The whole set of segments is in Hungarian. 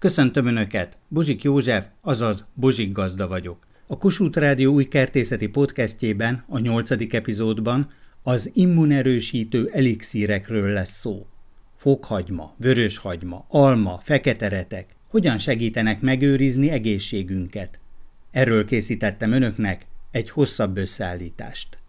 Köszöntöm Önöket! Buzsik József, azaz Buzsik Gazda vagyok. A Kossuth Rádió új kertészeti podcastjében, a nyolcadik epizódban az immunerősítő elixírekről lesz szó. Fokhagyma, vöröshagyma, alma, feketeretek hogyan segítenek megőrizni egészségünket. Erről készítettem Önöknek egy hosszabb összeállítást.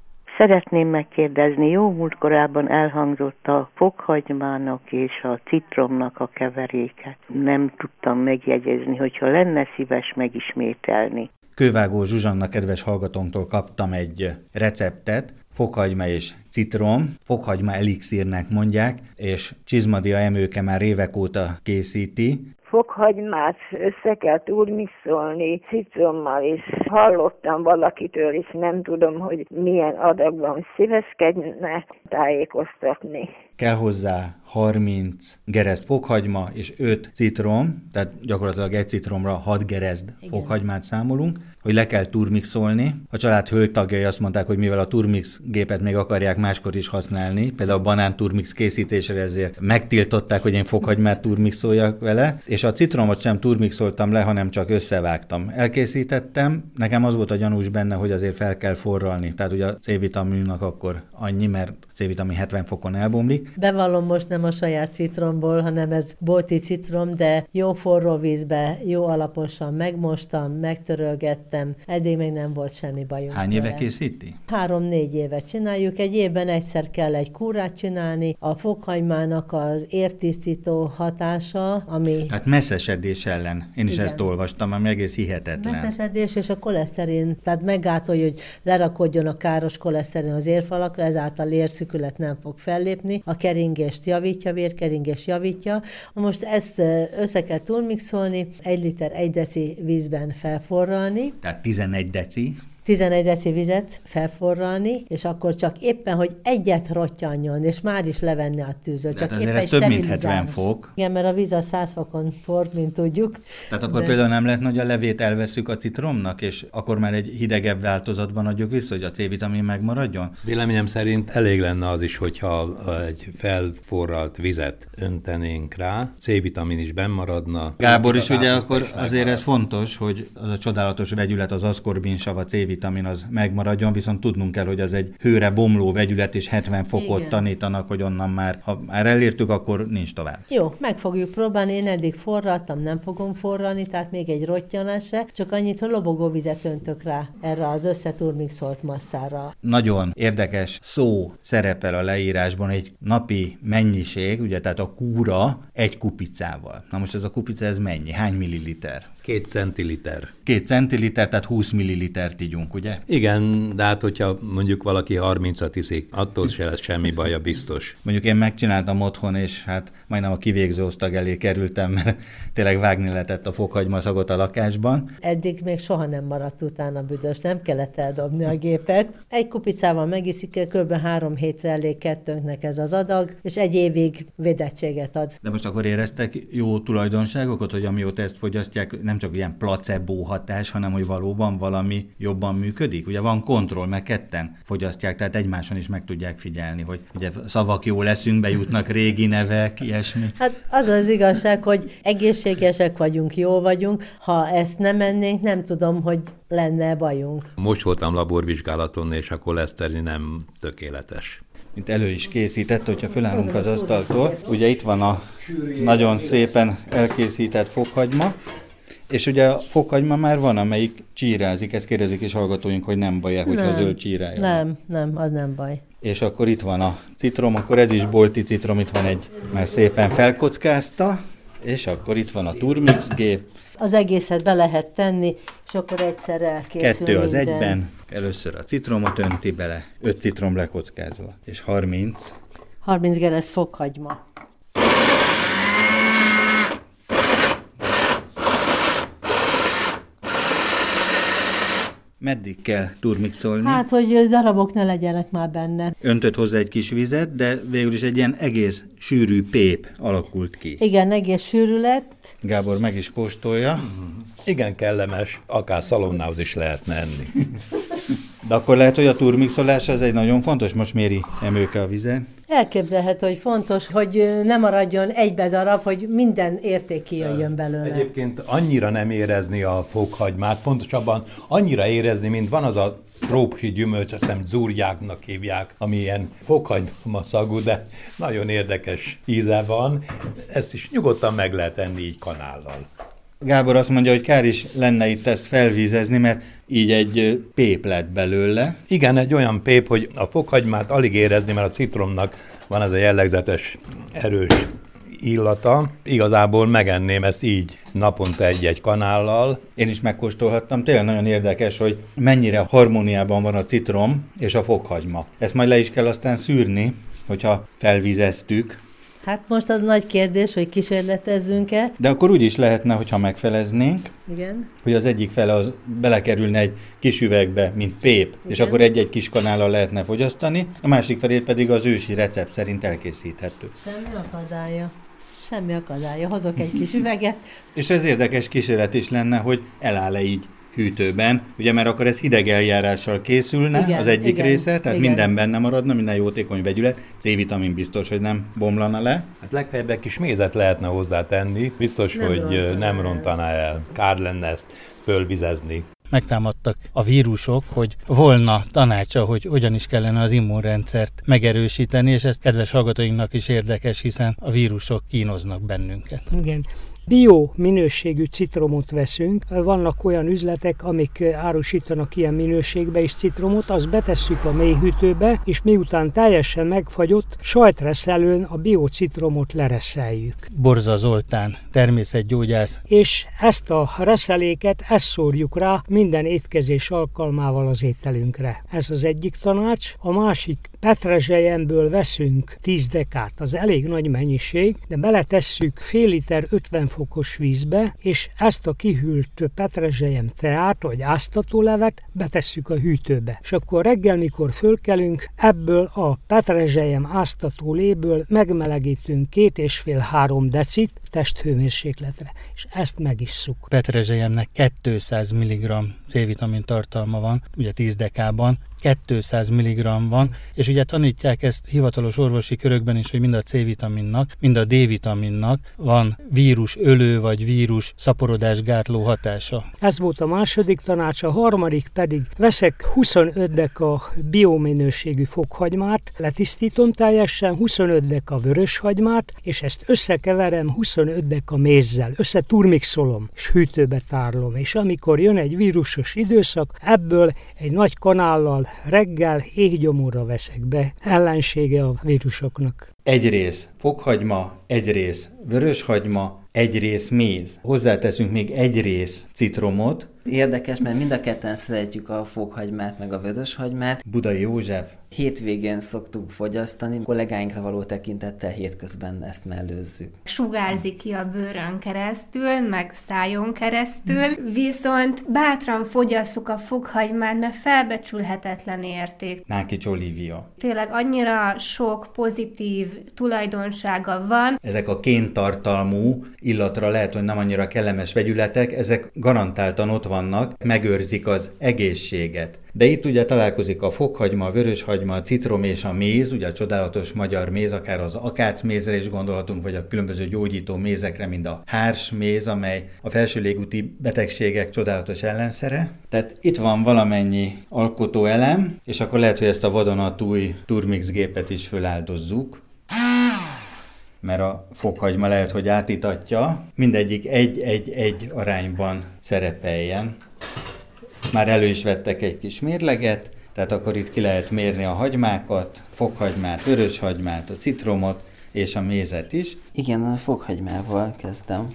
Szeretném megkérdezni, jó múlt korábban elhangzott a fokhagymának és a citromnak a keveréket. Nem tudtam megjegyezni, hogyha lenne szíves megismételni. Kővágó Zsuzsanna kedves hallgatónktól kaptam egy receptet, fokhagyma és citrom, fokhagyma elixírnek mondják, és Csizmadia emőke már évek óta készíti fokhagymát össze kell turmixolni citrommal, és hallottam valakitől, és nem tudom, hogy milyen adagban szíveskedne tájékoztatni. Kell hozzá 30 gereszt fokhagyma és 5 citrom, tehát gyakorlatilag egy citromra 6 gereszt fokhagymát számolunk, hogy le kell turmixolni. A család hölgytagjai azt mondták, hogy mivel a turmix gépet még akarják máskor is használni, például a banán turmix készítésére ezért megtiltották, hogy én fokhagymát turmixoljak vele, és a citromot sem turmixoltam le, hanem csak összevágtam. Elkészítettem, nekem az volt a gyanús benne, hogy azért fel kell forralni, tehát ugye a C-vitaminnak akkor annyi, mert C-vitamin 70 fokon elbomlik. Bevallom most nem a saját citromból, hanem ez bolti citrom, de jó forró vízbe, jó alaposan megmostam, megtörölgettem, eddig még nem volt semmi bajunk. Hány éve készíti? Három-négy évet csináljuk, egy évben egyszer kell egy kúrát csinálni, a fokhagymának az értisztító hatása, ami... Hát messzesedés ellen, én is Igen. ezt olvastam, ami egész hihetetlen. Messzesedés és a koleszterin, tehát meggátolja, hogy lerakodjon a káros koleszterin az érfalakra, ezáltal érszükület nem fog fellépni, a keringést javítja, vérkeringést javítja. Most ezt össze kell turmixolni, egy liter egy deci vízben felforralni. Tehát 11 deci. 11 deci vizet felforralni, és akkor csak éppen, hogy egyet rottyanjon, és már is levenni a tűzöt. Csak éppen ez több mint 70 fok. Igen, mert a víz a 100 fokon ford, mint tudjuk. Tehát akkor de... például nem lehet, hogy a levét elveszük a citromnak, és akkor már egy hidegebb változatban adjuk vissza, hogy a C-vitamin megmaradjon? Véleményem szerint elég lenne az is, hogyha egy felforralt vizet öntenénk rá, C-vitamin is bennmaradna. Gábor is ugye akkor azért ez fontos, hogy az a csodálatos vegyület, az aszkorbinsav, a C-vitamin, vitamin az megmaradjon, viszont tudnunk kell, hogy az egy hőre bomló vegyület, és 70 fokot Igen. tanítanak, hogy onnan már, ha már elértük, akkor nincs tovább. Jó, meg fogjuk próbálni, én eddig forraltam, nem fogom forralni, tehát még egy rottyanás se, csak annyit, hogy lobogó vizet öntök rá erre az összeturmixolt masszára. Nagyon érdekes szó szerepel a leírásban, egy napi mennyiség, ugye, tehát a kúra egy kupicával. Na most ez a kupica, ez mennyi? Hány milliliter? Két centiliter. Két centiliter, tehát 20 millilitert ígyunk, ugye? Igen, de hát hogyha mondjuk valaki 30-at iszik, attól se lesz semmi baja biztos. Mondjuk én megcsináltam otthon, és hát majdnem a kivégző osztag elé kerültem, mert tényleg vágni lehetett a fokhagyma szagot a lakásban. Eddig még soha nem maradt utána büdös, nem kellett eldobni a gépet. Egy kupicával megiszik, kb. három hétre elég kettőnknek ez az adag, és egy évig védettséget ad. De most akkor éreztek jó tulajdonságokat, hogy amióta ezt fogyasztják, nem csak ilyen placebo hatás, hanem hogy valóban valami jobban működik. Ugye van kontroll, mert ketten fogyasztják, tehát egymáson is meg tudják figyelni, hogy ugye szavak jó leszünk, bejutnak régi nevek, ilyesmi. Hát az az igazság, hogy egészségesek vagyunk, jó vagyunk. Ha ezt nem ennénk, nem tudom, hogy lenne bajunk. Most voltam laborvizsgálaton, és a koleszterin nem tökéletes mint elő is készített, hogyha fölállunk az asztaltól. Ugye itt van a nagyon szépen elkészített fokhagyma, és ugye a fokhagyma már van, amelyik csírázik, ezt kérdezik is hallgatóink, hogy nem baj-e, hogyha nem, zöld csírája Nem, nem, az nem baj. És akkor itt van a citrom, akkor ez is bolti citrom, itt van egy, már szépen felkockázta, és akkor itt van a turmix gép. Az egészet be lehet tenni, és akkor egyszer elkészül Kettő az minden. egyben, először a citromot önti bele, öt citrom lekockázva, és 30. 30 gereszt fokhagyma. Meddig kell turmixolni? Hát, hogy darabok ne legyenek már benne. Öntött hozzá egy kis vizet, de végül is egy ilyen egész sűrű pép alakult ki. Igen, egész sűrű lett. Gábor meg is kóstolja. Igen, kellemes. Akár szalonnához is lehetne enni. De akkor lehet, hogy a turmixolás az egy nagyon fontos, most méri emőke a vizet. Elképzelhető, hogy fontos, hogy ne maradjon egybe darab, hogy minden érték kijöjjön belőle. Egyébként annyira nem érezni a fokhagymát, pontosabban annyira érezni, mint van az a trópusi gyümölcs, azt hiszem zúrjáknak hívják, ami ilyen fokhagyma szagú, de nagyon érdekes íze van. Ezt is nyugodtan meg lehet enni így kanállal. Gábor azt mondja, hogy kár is lenne itt ezt felvízezni, mert így egy pép lett belőle. Igen, egy olyan pép, hogy a fokhagymát alig érezni, mert a citromnak van ez a jellegzetes erős illata. Igazából megenném ezt így naponta egy-egy kanállal. Én is megkóstolhattam, tényleg nagyon érdekes, hogy mennyire harmóniában van a citrom és a fokhagyma. Ezt majd le is kell aztán szűrni, hogyha felvizeztük, Hát most az nagy kérdés, hogy kísérletezzünk-e. De akkor úgy is lehetne, hogyha megfeleznénk, Igen. hogy az egyik fele az belekerülne egy kis üvegbe, mint pép, Igen. és akkor egy-egy kis kanállal lehetne fogyasztani, a másik felét pedig az ősi recept szerint elkészíthető. Semmi akadálya. Semmi akadálya. Hozok egy kis üveget. és ez érdekes kísérlet is lenne, hogy eláll-e így hűtőben, ugye mert akkor ez hideg eljárással készülne, igen, az egyik igen, része, tehát igen. minden benne maradna, minden jótékony vegyület, C-vitamin biztos, hogy nem bomlana le. Hát legfeljebb egy kis mézet lehetne hozzátenni, biztos, nem hogy rontaná nem rontaná el. el. Kár lenne ezt fölvizezni megtámadtak a vírusok, hogy volna tanácsa, hogy hogyan is kellene az immunrendszert megerősíteni, és ez kedves hallgatóinknak is érdekes, hiszen a vírusok kínoznak bennünket. Igen. Bio minőségű citromot veszünk. Vannak olyan üzletek, amik árusítanak ilyen minőségbe is citromot, azt betesszük a mélyhűtőbe, és miután teljesen megfagyott, sajtreszelőn a bio citromot lereszeljük. Borza Zoltán, természetgyógyász. És ezt a reszeléket, ezt szórjuk rá minden étkezés alkalmával az ételünkre. Ez az egyik tanács. A másik petrezselyemből veszünk 10 dekát, az elég nagy mennyiség, de beletesszük fél liter 50 fokos vízbe, és ezt a kihűlt petrezselyem teát, vagy áztatólevet betesszük a hűtőbe. És akkor reggel, mikor fölkelünk, ebből a petrezselyem áztató léből megmelegítünk két és fél három decit testhőmérsékletre, és ezt megisszuk. Petrezselyemnek 200 mg C-vitamin tartalma van, ugye 10 dekában, 200 mg van, és ugye tanítják ezt hivatalos orvosi körökben is, hogy mind a C-vitaminnak, mind a D-vitaminnak van vírus ölő vagy vírus szaporodás gátló hatása. Ez volt a második tanács, a harmadik pedig veszek 25 deka biominőségű fokhagymát, letisztítom teljesen, 25 deka vöröshagymát, és ezt összekeverem 25 deka mézzel, összeturmixolom, és hűtőbe tárlom, és amikor jön egy vírusos időszak, ebből egy nagy kanállal reggel éhgyomorra veszek be, ellensége a vírusoknak. Egy rész fokhagyma, egy rész vöröshagyma, egy rész méz. Hozzáteszünk még egy rész citromot. Érdekes, mert mind a ketten szeretjük a fokhagymát, meg a vöröshagymát. Budai József. Hétvégén szoktuk fogyasztani, kollégáinkra való tekintettel hétközben ezt mellőzzük. Sugárzik ki a bőrön keresztül, meg szájon keresztül, viszont bátran fogyasszuk a fokhagymát, mert felbecsülhetetlen érték. Nákics Olivia. Tényleg annyira sok pozitív tulajdonsága van. Ezek a kéntartalmú illatra lehet, hogy nem annyira kellemes vegyületek, ezek garantáltan ott vannak, megőrzik az egészséget. De itt ugye találkozik a fokhagyma, a vöröshagyma, a citrom és a méz, ugye a csodálatos magyar méz, akár az akácmézre is gondolhatunk, vagy a különböző gyógyító mézekre, mint a hárs méz, amely a felső légúti betegségek csodálatos ellenszere. Tehát itt van valamennyi alkotó elem, és akkor lehet, hogy ezt a vadonatúj turmix gépet is föláldozzuk mert a fokhagyma lehet, hogy átítatja, mindegyik egy-egy-egy arányban szerepeljen. Már elő is vettek egy kis mérleget, tehát akkor itt ki lehet mérni a hagymákat, fokhagymát, vöröshagymát, a citromot és a mézet is. Igen, a fokhagymával kezdem.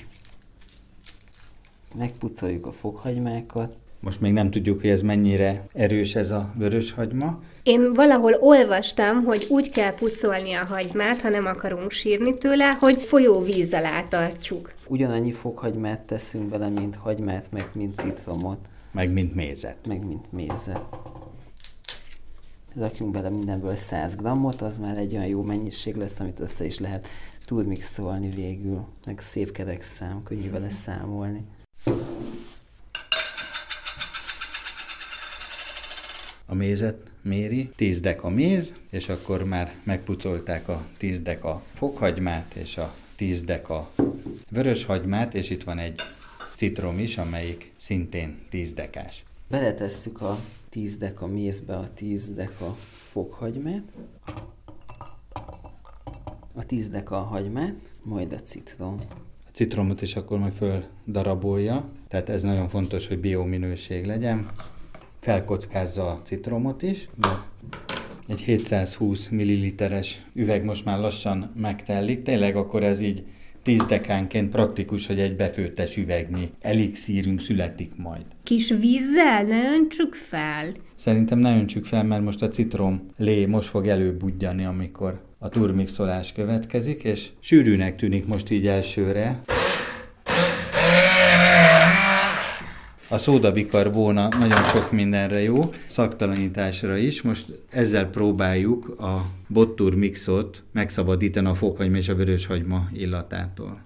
Megpucoljuk a fokhagymákat. Most még nem tudjuk, hogy ez mennyire erős ez a vöröshagyma. Én valahol olvastam, hogy úgy kell pucolni a hagymát, ha nem akarunk sírni tőle, hogy folyóvíz alá tartjuk. Ugyanannyi fokhagymát teszünk bele, mint hagymát, meg mint citromot. Meg mint mézet. Meg mint mézet. Rakjunk bele mindenből 100 grammot, az már egy olyan jó mennyiség lesz, amit össze is lehet turmixolni végül. Meg szép kerek szám, könnyű vele számolni. a mézet méri, 10 deka méz, és akkor már megpucolták a 10 deka fokhagymát, és a 10 deka vöröshagymát, és itt van egy citrom is, amelyik szintén 10 dekás. Beletesszük a 10 deka mézbe a 10 deka fokhagymát, a 10 deka hagymát, majd a citrom. A citromot is akkor majd föl darabolja, tehát ez nagyon fontos, hogy biominőség legyen. Felkockázza a citromot is, de egy 720 ml-es üveg most már lassan megtellik, tényleg akkor ez így 10 dekánként praktikus, hogy egy befőttes üvegnyi elixírünk születik majd. Kis vízzel ne öntsük fel. Szerintem ne öntsük fel, mert most a citrom lé most fog előbudjani, amikor a turmixolás következik, és sűrűnek tűnik most így elsőre. A szódabikarbóna nagyon sok mindenre jó, szaktalanításra is. Most ezzel próbáljuk a bottur mixot megszabadítani a fokhagyma és a vöröshagyma illatától.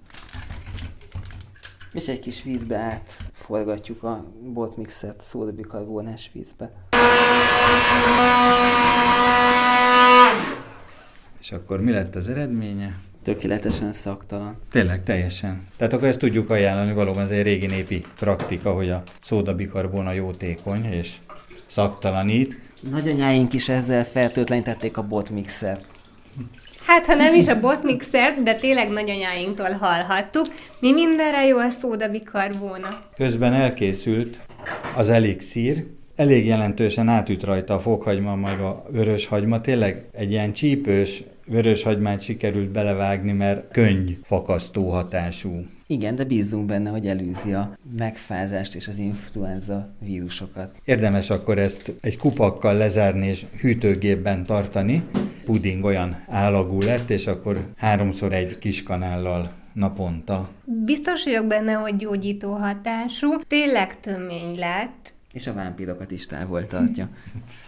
És egy kis vízbe átforgatjuk a botmixet szódabikarbónás vízbe. És akkor mi lett az eredménye? Tökéletesen szaktalan. Tényleg, teljesen. Tehát akkor ezt tudjuk ajánlani, valóban ez egy régi népi praktika, hogy a szódabikarbóna jótékony és szaktalanít. Nagyanyáink is ezzel fertőtlenítették a botmixet. Hát, ha nem is a botmixert, de tényleg nagyanyáinktól hallhattuk, mi mindenre jó a szódabikarbóna. Közben elkészült az elixír, elég jelentősen átüt rajta a fokhagyma, meg a vöröshagyma. Tényleg egy ilyen csípős vöröshagymát sikerült belevágni, mert könny fakasztó hatású. Igen, de bízzunk benne, hogy előzi a megfázást és az influenza vírusokat. Érdemes akkor ezt egy kupakkal lezárni és hűtőgépben tartani. Puding olyan állagú lett, és akkor háromszor egy kis kanállal naponta. Biztos vagyok benne, hogy gyógyító hatású. Tényleg tömény lett, És a vámpírokat is távol tartja.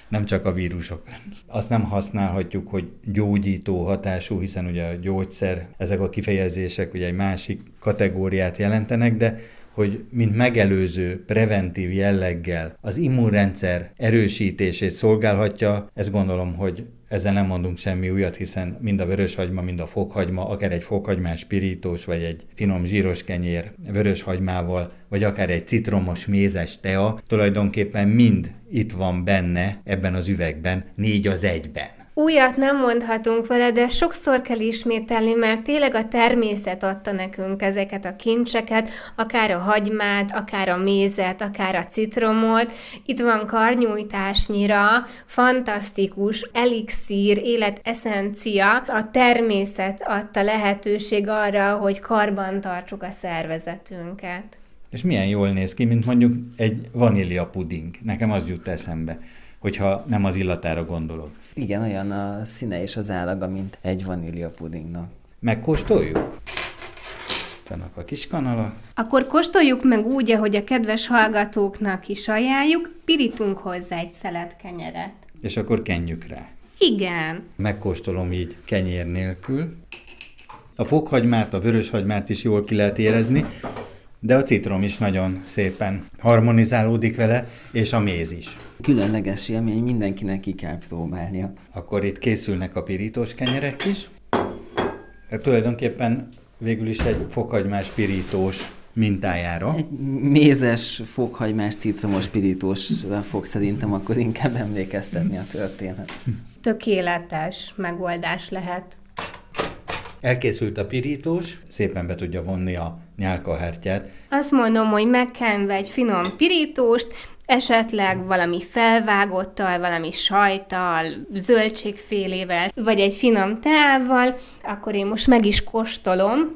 nem csak a vírusok. Azt nem használhatjuk, hogy gyógyító hatású, hiszen ugye a gyógyszer, ezek a kifejezések ugye egy másik kategóriát jelentenek, de hogy mint megelőző, preventív jelleggel az immunrendszer erősítését szolgálhatja, ezt gondolom, hogy ezzel nem mondunk semmi újat, hiszen mind a vöröshagyma, mind a fokhagyma, akár egy fokhagymás pirítós, vagy egy finom zsíros kenyér vöröshagymával, vagy akár egy citromos mézes tea, tulajdonképpen mind itt van benne ebben az üvegben, négy az egyben. Újat nem mondhatunk vele, de sokszor kell ismételni, mert tényleg a természet adta nekünk ezeket a kincseket, akár a hagymát, akár a mézet, akár a citromot. Itt van karnyújtásnyira, fantasztikus elixír, életeszencia. A természet adta lehetőség arra, hogy karban tartsuk a szervezetünket. És milyen jól néz ki, mint mondjuk egy vanília puding. Nekem az jut eszembe, hogyha nem az illatára gondolok. Igen, olyan a színe és az állaga, mint egy vanília pudingnak. Megkóstoljuk? Vannak a kis kanalak. Akkor kóstoljuk meg úgy, ahogy a kedves hallgatóknak is ajánljuk, pirítunk hozzá egy szelet kenyeret. És akkor kenjük rá. Igen. Megkóstolom így kenyér nélkül. A fokhagymát, a vöröshagymát is jól ki lehet érezni, de a citrom is nagyon szépen harmonizálódik vele, és a méz is. Különleges élmény, mindenkinek ki kell próbálnia. Akkor itt készülnek a pirítós kenyerek is. Hát tulajdonképpen végül is egy fokhagymás pirítós mintájára. Egy mézes, fokhagymás, citromos pirítósra fog szerintem akkor inkább emlékeztetni a történet. Tökéletes megoldás lehet. Elkészült a pirítós, szépen be tudja vonni a nyálkahártyát. Azt mondom, hogy megkenve egy finom pirítóst, esetleg valami felvágottal, valami sajttal, zöldségfélével, vagy egy finom teával, akkor én most meg is kóstolom.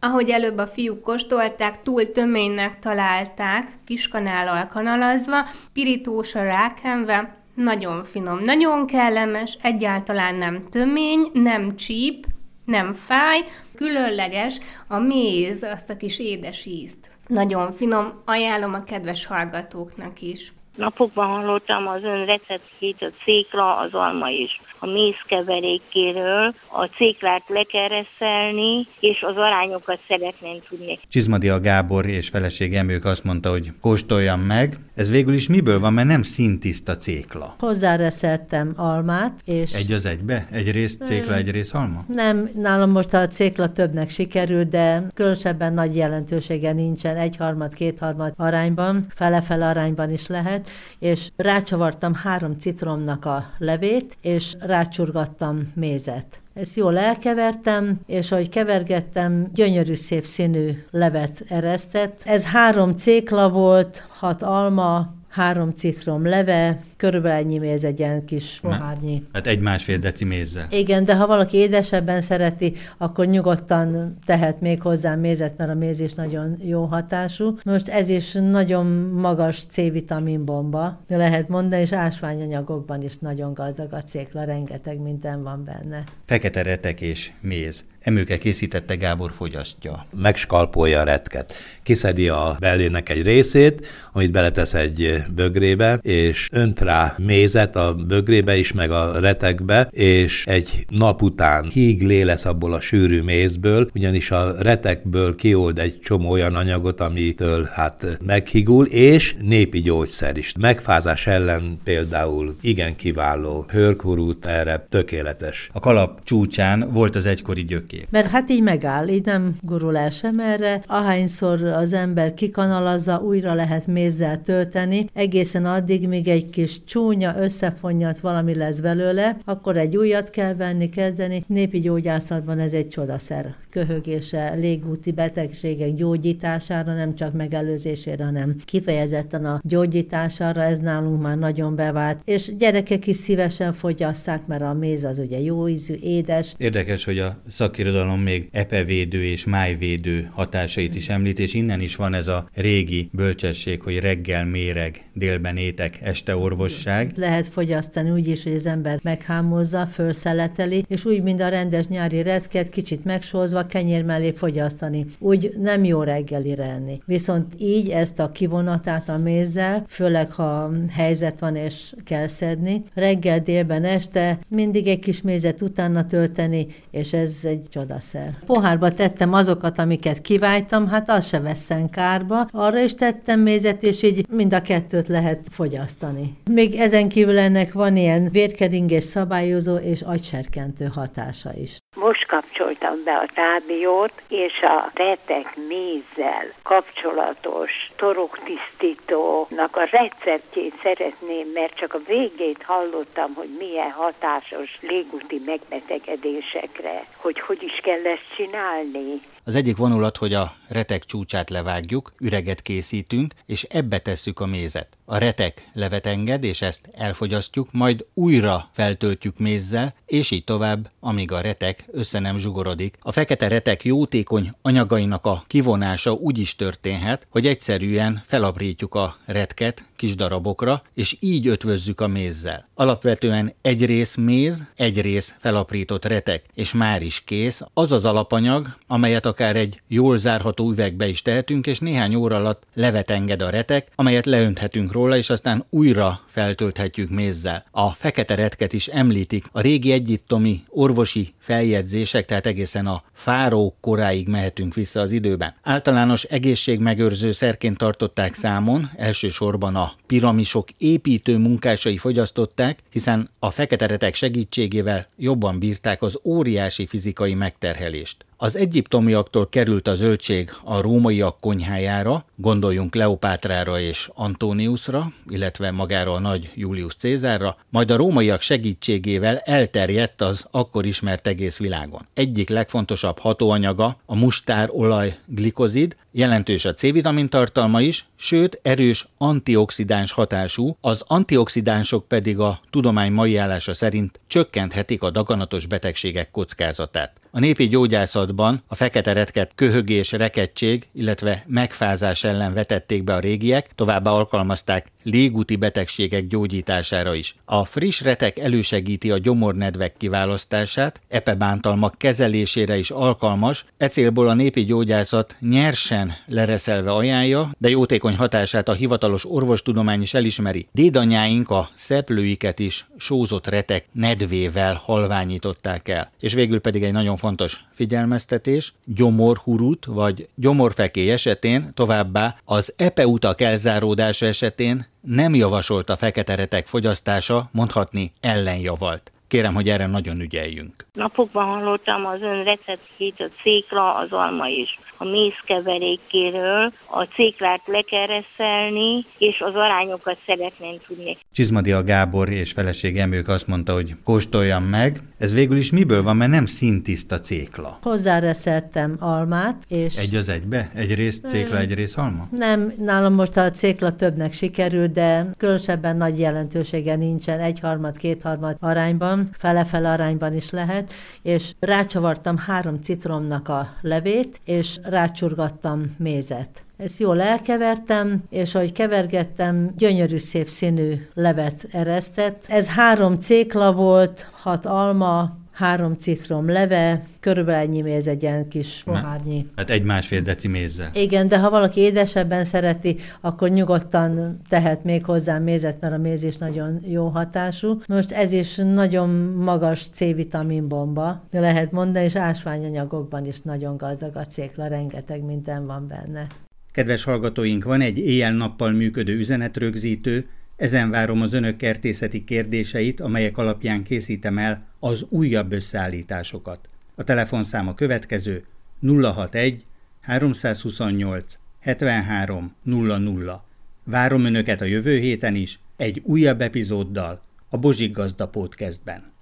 Ahogy előbb a fiúk kóstolták, túl töménynek találták, kiskanállal kanalazva, pirítósra rákenve, nagyon finom, nagyon kellemes, egyáltalán nem tömény, nem csíp, nem fáj, különleges a méz, azt a kis édes ízt. Nagyon finom, ajánlom a kedves hallgatóknak is. Napokban hallottam az ön receptjét, a cékla, az alma és a mézkeverékéről a céklát lekereszelni, és az arányokat szeretném tudni. Csizmadia Gábor és feleség Emők azt mondta, hogy kóstoljam meg. Ez végül is miből van, mert nem szintiszta cékla. Hozzáreszeltem almát, és... Egy az egybe? Egy rész cékla, egy rész alma? Nem, nálam most a cékla többnek sikerült, de különösebben nagy jelentősége nincsen, egyharmad, kétharmad arányban, fele-fele arányban is lehet, és rácsavartam három citromnak a levét, és rácsurgattam mézet. Ezt jól elkevertem, és ahogy kevergettem, gyönyörű szép színű levet eresztett. Ez három cékla volt, hat alma, három citrom leve, körülbelül ennyi méz egy ilyen kis pohárnyi. Hát egy-másfél deci mézzel. Igen, de ha valaki édesebben szereti, akkor nyugodtan tehet még hozzá mézet, mert a méz is nagyon jó hatású. Most ez is nagyon magas C-vitamin bomba, lehet mondani, és ásványanyagokban is nagyon gazdag a cékla, rengeteg minden van benne. Fekete retek és méz. Emőke készítette Gábor fogyasztja. Megskalpolja a retket. Kiszedi a bellének egy részét, amit beletesz egy bögrébe, és önt rá mézet a bögrébe is, meg a retekbe, és egy nap után híglé lesz abból a sűrű mézből, ugyanis a retekből kiold egy csomó olyan anyagot, amitől hát meghigul, és népi gyógyszer is. Megfázás ellen például igen kiváló, hörkurút erre tökéletes. A kalap csúcsán volt az egykori gyökér. Mert hát így megáll, így nem gurul el sem erre. Ahányszor az ember kikanalazza, újra lehet mézzel tölteni, egészen addig, míg egy kis csúnya, összefonyat valami lesz belőle, akkor egy újat kell venni, kezdeni. Népi gyógyászatban ez egy csodaszer. Köhögése, légúti betegségek gyógyítására, nem csak megelőzésére, hanem kifejezetten a gyógyítására, ez nálunk már nagyon bevált. És gyerekek is szívesen fogyaszták, mert a méz az ugye jó ízű, édes. Érdekes, hogy a szakirodalom még epevédő és májvédő hatásait is említ, és innen is van ez a régi bölcsesség, hogy reggel méreg, délben étek, este orvosság. Lehet fogyasztani úgy is, hogy az ember meghámozza, felszeleteli, és úgy, mint a rendes nyári retket, kicsit megsózva, kenyér mellé fogyasztani. Úgy nem jó reggelire enni. Viszont így ezt a kivonatát a mézzel, főleg ha helyzet van és kell szedni, reggel, délben, este mindig egy kis mézet utána tölteni, és ez egy csodaszer. Pohárba tettem azokat, amiket kiváltam, hát az se vesszen kárba. Arra is tettem mézet, és így mind a kettőt lehet fogyasztani. Még ezen kívül ennek van ilyen vérkeringés szabályozó és agyserkentő hatása is. Most kapcsoltam be a tábiót, és a retek mézzel kapcsolatos toroktisztítónak a receptjét szeretném, mert csak a végét hallottam, hogy milyen hatásos légúti megbetegedésekre, hogy hogy is kell ezt csinálni. Az egyik vonulat, hogy a retek csúcsát levágjuk, üreget készítünk, és ebbe tesszük a mézet. A retek levet enged, és ezt elfogyasztjuk, majd újra feltöltjük mézzel, és így tovább, amíg a retek össze nem zsugorodik. A fekete retek jótékony anyagainak a kivonása úgy is történhet, hogy egyszerűen felaprítjuk a retket kis darabokra, és így ötvözzük a mézzel. Alapvetően egy rész méz, egy rész felaprított retek, és már is kész. Az az alapanyag, amelyet akár egy jól zárható üvegbe is tehetünk, és néhány óra alatt levet enged a retek, amelyet leönthetünk róla, és aztán újra feltölthetjük mézzel. A fekete retket is említik. A régi egyiptomi orvosi feljegyzések, tehát egészen a fárók koráig mehetünk vissza az időben. Általános egészségmegőrző szerként tartották számon, elsősorban a piramisok építő munkásai fogyasztották, hiszen a fekete retek segítségével jobban bírták az óriási fizikai megterhelést. Az egyiptomiaktól került a zöldség a rómaiak konyhájára, gondoljunk Kleopátrára és Antoniusra, illetve magára a nagy Julius Cézárra, majd a rómaiak segítségével elterjedt az akkor ismert egész világon. Egyik legfontosabb hatóanyaga a mustárolaj glikozid, jelentős a C-vitamin tartalma is, sőt erős antioxidáns hatású, az antioxidánsok pedig a tudomány mai állása szerint csökkenthetik a daganatos betegségek kockázatát. A népi gyógyászatban a fekete retket köhögés, rekettség, illetve megfázás ellen vetették be a régiek, továbbá alkalmazták légúti betegségek gyógyítására is. A friss retek elősegíti a gyomornedvek kiválasztását, epebántalmak kezelésére is alkalmas, e célból a népi gyógyászat nyersen lereszelve ajánlja, de jótékony hatását a hivatalos orvostudomány is elismeri. Dédanyáink a szeplőiket is sózott retek nedvével halványították el. És végül pedig egy nagyon fontos figyelmeztetés, gyomorhurut vagy gyomorfekély esetén, továbbá az epeutak elzáródása esetén nem javasolt a fekete retek fogyasztása, mondhatni ellenjavalt. Kérem, hogy erre nagyon ügyeljünk. Napokban hallottam az ön receptjét a cékla, az alma és a mézkeverékéről. A céklát le kell reszelni, és az arányokat szeretném tudni. Csizmadia Gábor és feleség Emők azt mondta, hogy kóstoljam meg. Ez végül is miből van, mert nem szintiszta cékla. Hozzáreszeltem almát, és... Egy az egybe? Egy rész cékla, egy rész alma? Nem, nálam most a cékla többnek sikerült, de különösebben nagy jelentősége nincsen, egyharmad, kétharmad arányban, fele-fele arányban is lehet, és rácsavartam három citromnak a levét, és rácsurgattam mézet. Ezt jól elkevertem, és ahogy kevergettem, gyönyörű szép színű levet eresztett. Ez három cékla volt, hat alma, három citrom leve, körülbelül ennyi méz egy ilyen kis pohárnyi. Hát egy másfél deci mézzel. Igen, de ha valaki édesebben szereti, akkor nyugodtan tehet még hozzá mézet, mert a méz is nagyon jó hatású. Most ez is nagyon magas C-vitamin bomba, lehet mondani, és ásványanyagokban is nagyon gazdag a cékla, rengeteg minden van benne. Kedves hallgatóink, van egy éjjel-nappal működő üzenetrögzítő, ezen várom az önök kertészeti kérdéseit, amelyek alapján készítem el az újabb összeállításokat. A telefonszám a következő 061 328 73 00. Várom önöket a jövő héten is egy újabb epizóddal a Bozsik Gazda Podcastben.